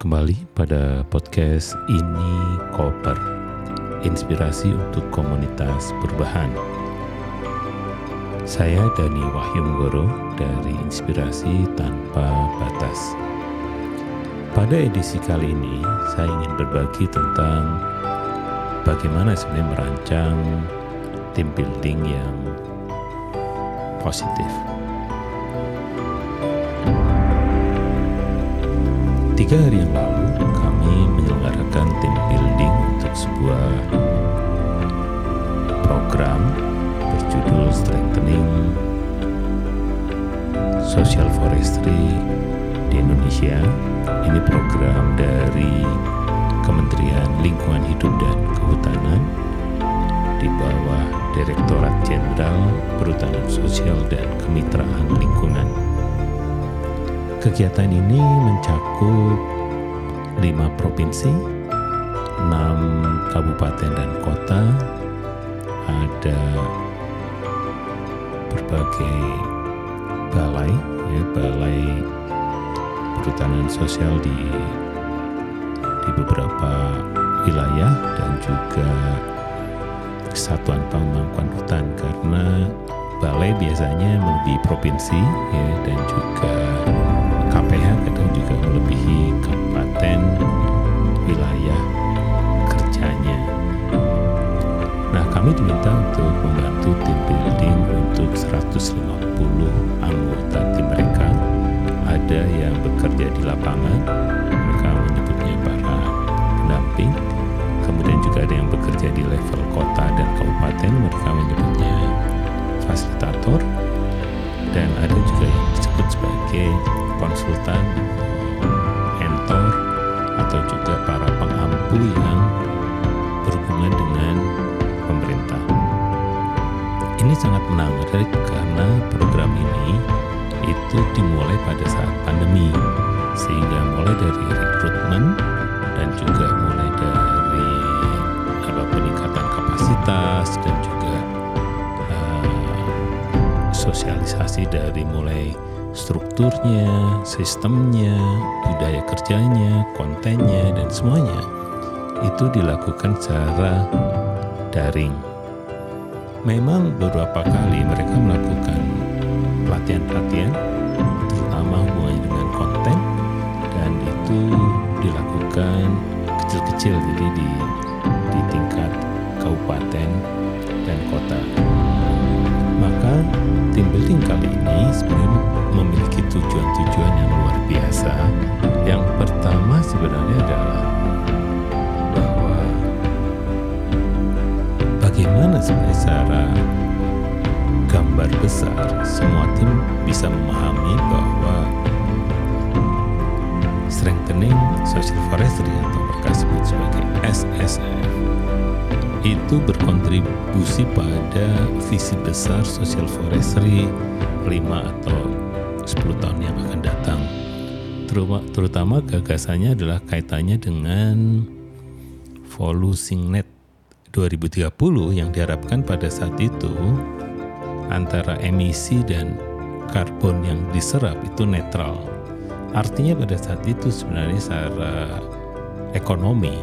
Kembali pada podcast ini Koper Inspirasi untuk komunitas perubahan. Saya Dani Wahyu dari Inspirasi Tanpa Batas. Pada edisi kali ini saya ingin berbagi tentang Bagaimana sebenarnya merancang tim building yang positif Tiga hari yang lalu kami menyelenggarakan tim building untuk sebuah program berjudul Strengthening Social Forestry di Indonesia. Ini program dari Kementerian Lingkungan Hidup dan Kehutanan di bawah Direktorat Jenderal Perhutanan Sosial dan Kemitraan Lingkungan. Kegiatan ini mencakup lima provinsi, enam kabupaten dan kota, ada berbagai balai, ya, balai perhutanan sosial di di beberapa wilayah dan juga kesatuan pemangkuan hutan karena balai biasanya melebihi provinsi ya dan juga KPH kadang juga melebihi kabupaten wilayah kerjanya. Nah, kami diminta untuk membantu tim building untuk 150 anggota tim mereka. Ada yang bekerja di lapangan, mereka menyebutnya para pendamping. Kemudian juga ada yang bekerja di level kota dan kabupaten, mereka menyebutnya fasilitator. Dan ada juga yang disebut sebagai konsultan, mentor, atau juga para pengampu yang berhubungan dengan pemerintah. Ini sangat menarik karena program ini itu dimulai pada saat pandemi, sehingga mulai dari rekrutmen dan juga mulai dari apa peningkatan kapasitas dan juga uh, sosialisasi dari mulai strukturnya, sistemnya, budaya kerjanya, kontennya, dan semuanya itu dilakukan secara daring. Memang beberapa kali mereka melakukan pelatihan-pelatihan, terutama hubungannya dengan konten, dan itu dilakukan kecil-kecil, jadi di, di tingkat kabupaten dan kota. Maka tim building kali ini sebenarnya memiliki tujuan-tujuan yang luar biasa. Yang pertama sebenarnya adalah bahwa bagaimana sebenarnya secara gambar besar semua tim bisa memahami bahwa strengthening social forestry atau mereka sebut sebagai SSF itu berkontribusi pada visi besar social forestry 5 atau 10 tahun yang akan datang. Terutama gagasannya adalah kaitannya dengan Net 2030 yang diharapkan pada saat itu antara emisi dan karbon yang diserap itu netral. Artinya pada saat itu sebenarnya secara ekonomi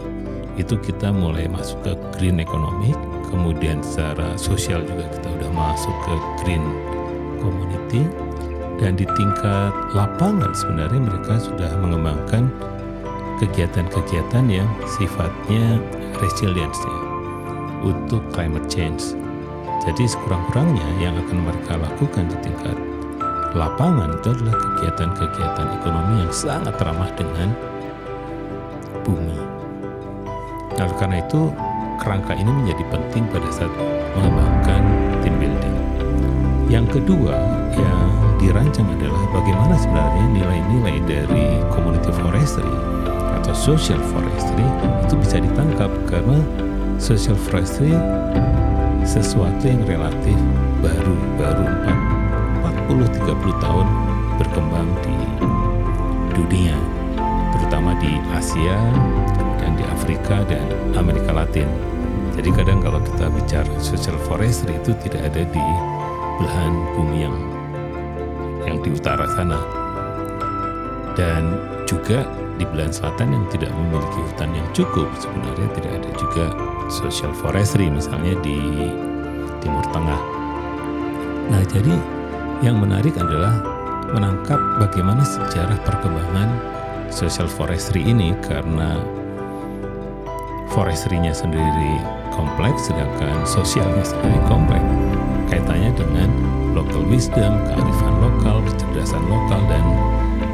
itu kita mulai masuk ke green economy, kemudian secara sosial juga kita udah masuk ke green community, dan di tingkat lapangan sebenarnya mereka sudah mengembangkan kegiatan-kegiatan yang sifatnya resilience ya, untuk climate change. Jadi sekurang-kurangnya yang akan mereka lakukan di tingkat lapangan itu adalah kegiatan-kegiatan ekonomi yang sangat ramah dengan bumi. Nah, karena itu kerangka ini menjadi penting pada saat mengembangkan team building. Yang kedua yang dirancang adalah bagaimana sebenarnya nilai-nilai dari community forestry atau social forestry itu bisa ditangkap karena social forestry sesuatu yang relatif baru baru 40-30 tahun berkembang di dunia terutama di Asia dan di Afrika dan Amerika Latin. Jadi kadang kalau kita bicara social forestry itu tidak ada di belahan bumi yang yang di utara sana. Dan juga di belahan selatan yang tidak memiliki hutan yang cukup sebenarnya tidak ada juga social forestry misalnya di Timur Tengah. Nah, jadi yang menarik adalah menangkap bagaimana sejarah perkembangan social forestry ini karena forestry-nya sendiri kompleks sedangkan sosialnya sendiri kompleks. Kaitannya dengan local wisdom, kearifan lokal, kecerdasan lokal dan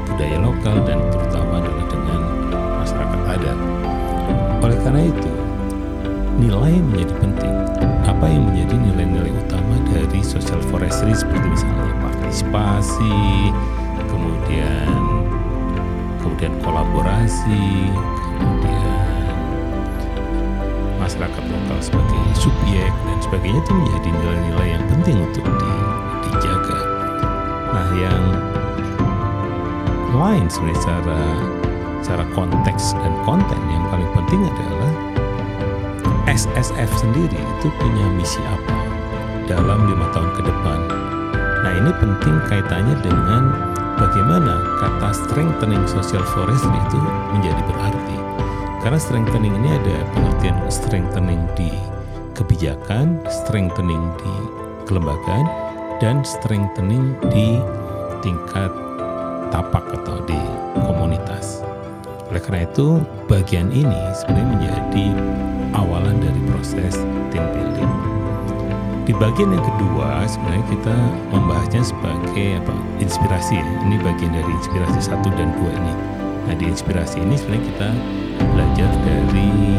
budaya lokal dan terutama adalah dengan masyarakat adat. Oleh karena itu, nilai menjadi penting. Apa yang menjadi nilai-nilai utama dari social forestry seperti misalnya partisipasi, kemudian kemudian kolaborasi, kemudian masyarakat lokal sebagai subjek dan sebagainya itu menjadi nilai-nilai yang penting untuk di, dijaga. Nah, yang lain sebenarnya secara secara konteks dan konten yang paling penting adalah SSF sendiri itu punya misi apa dalam lima tahun ke depan. Nah ini penting kaitannya dengan bagaimana kata strengthening social forestry itu menjadi berarti. Karena strengthening ini ada pengertian strengthening di kebijakan, strengthening di kelembagaan, dan strengthening di tingkat tapak atau di komunitas. Oleh karena itu, bagian ini sebenarnya menjadi awalan dari proses team building. Di bagian yang kedua sebenarnya kita membahasnya sebagai apa? Inspirasi. Ya. Ini bagian dari inspirasi satu dan dua ini. Nah di inspirasi ini sebenarnya kita belajar dari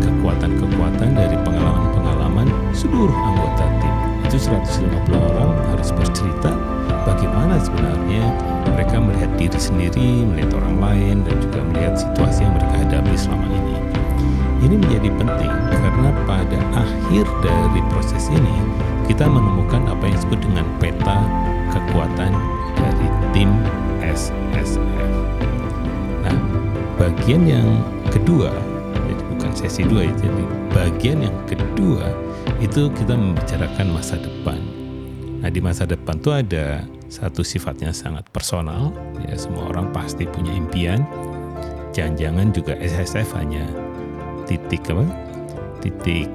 kekuatan-kekuatan dari pengalaman-pengalaman seluruh anggota tim. Itu 150 orang harus bercerita bagaimana sebenarnya mereka melihat diri sendiri, melihat orang lain, dan juga melihat situasi yang mereka hadapi selama ini. Ini menjadi penting karena pada akhir dari proses ini kita menemukan apa yang disebut dengan peta kekuatan dari tim SSF. Bagian yang kedua, jadi bukan sesi dua ya, jadi bagian yang kedua itu kita membicarakan masa depan. Nah, di masa depan itu ada satu sifatnya sangat personal, ya semua orang pasti punya impian. Jangan-jangan juga SSF hanya titik apa? Titik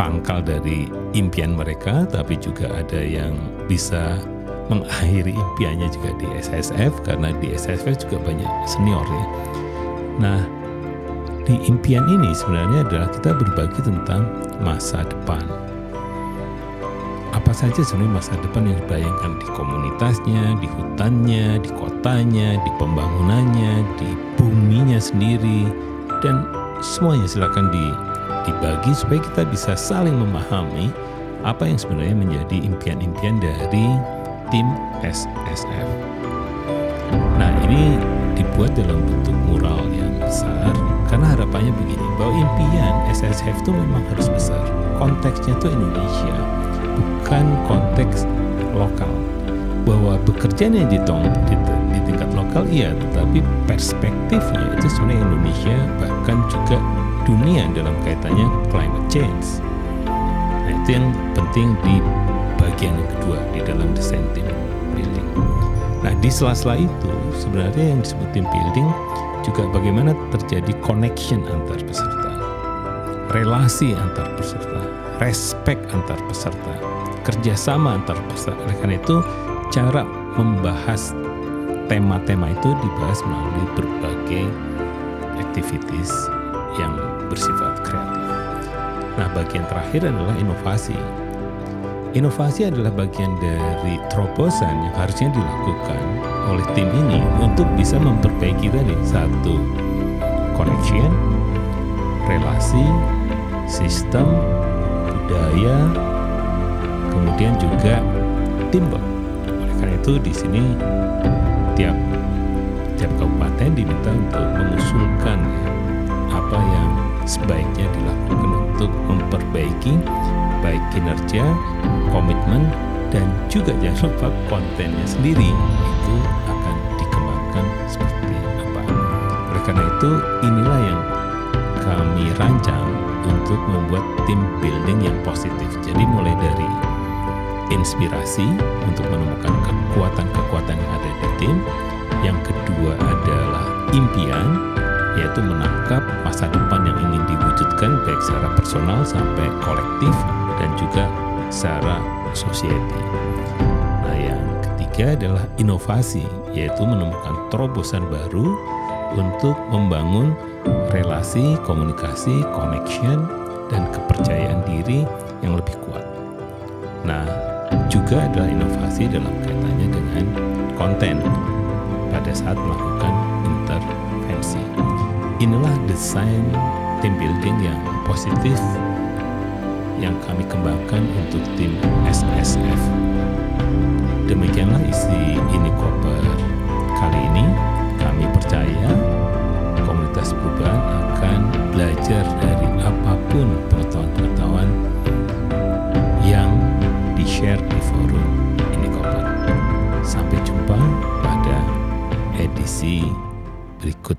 pangkal dari impian mereka, tapi juga ada yang bisa mengakhiri impiannya juga di SSF karena di SSF juga banyak senior ya. Nah, di impian ini sebenarnya adalah kita berbagi tentang masa depan. Apa saja sebenarnya masa depan yang dibayangkan di komunitasnya, di hutannya, di kotanya, di pembangunannya, di buminya sendiri, dan semuanya silakan di, dibagi supaya kita bisa saling memahami apa yang sebenarnya menjadi impian-impian dari tim SSF. Nah ini dibuat dalam bentuk mural karena harapannya begini bahwa impian SSF itu memang harus besar. Konteksnya itu Indonesia, bukan konteks lokal. Bahwa bekerjanya di, di, di tingkat lokal iya, tetapi perspektifnya itu sebenarnya Indonesia bahkan juga dunia dalam kaitannya climate change. Nah itu yang penting di bagian yang kedua di dalam desain team building. Nah di sela-sela itu sebenarnya yang disebut team building juga bagaimana terjadi connection antar peserta, relasi antar peserta, respect antar peserta, kerjasama antar peserta. Oleh karena itu cara membahas tema-tema itu dibahas melalui berbagai activities yang bersifat kreatif. Nah, bagian terakhir adalah inovasi. Inovasi adalah bagian dari terobosan yang harusnya dilakukan oleh tim ini untuk bisa memperbaiki tadi satu connection, relasi, sistem, budaya, kemudian juga teamwork. Oleh karena itu di sini tiap tiap kabupaten diminta untuk mengusulkan apa yang sebaiknya dilakukan untuk memperbaiki baik kinerja, komitmen, dan juga jangan lupa kontennya sendiri itu akan dikembangkan seperti apa. Oleh karena itu inilah yang kami rancang untuk membuat tim building yang positif. Jadi mulai dari inspirasi untuk menemukan kekuatan-kekuatan yang ada di tim. Yang kedua adalah impian yaitu menangkap masa depan yang ingin diwujudkan baik secara personal sampai kolektif dan juga secara society. Nah, yang ketiga adalah inovasi, yaitu menemukan terobosan baru untuk membangun relasi, komunikasi, connection, dan kepercayaan diri yang lebih kuat. Nah, juga adalah inovasi dalam kaitannya dengan konten pada saat melakukan intervensi. Inilah desain tim building yang positif yang kami kembangkan untuk tim SSF. Demikianlah isi ini koper kali ini. Kami percaya komunitas perubahan akan belajar dari apa pun pengetahuan-pengetahuan yang di-share di forum ini koper. Sampai jumpa pada edisi berikut.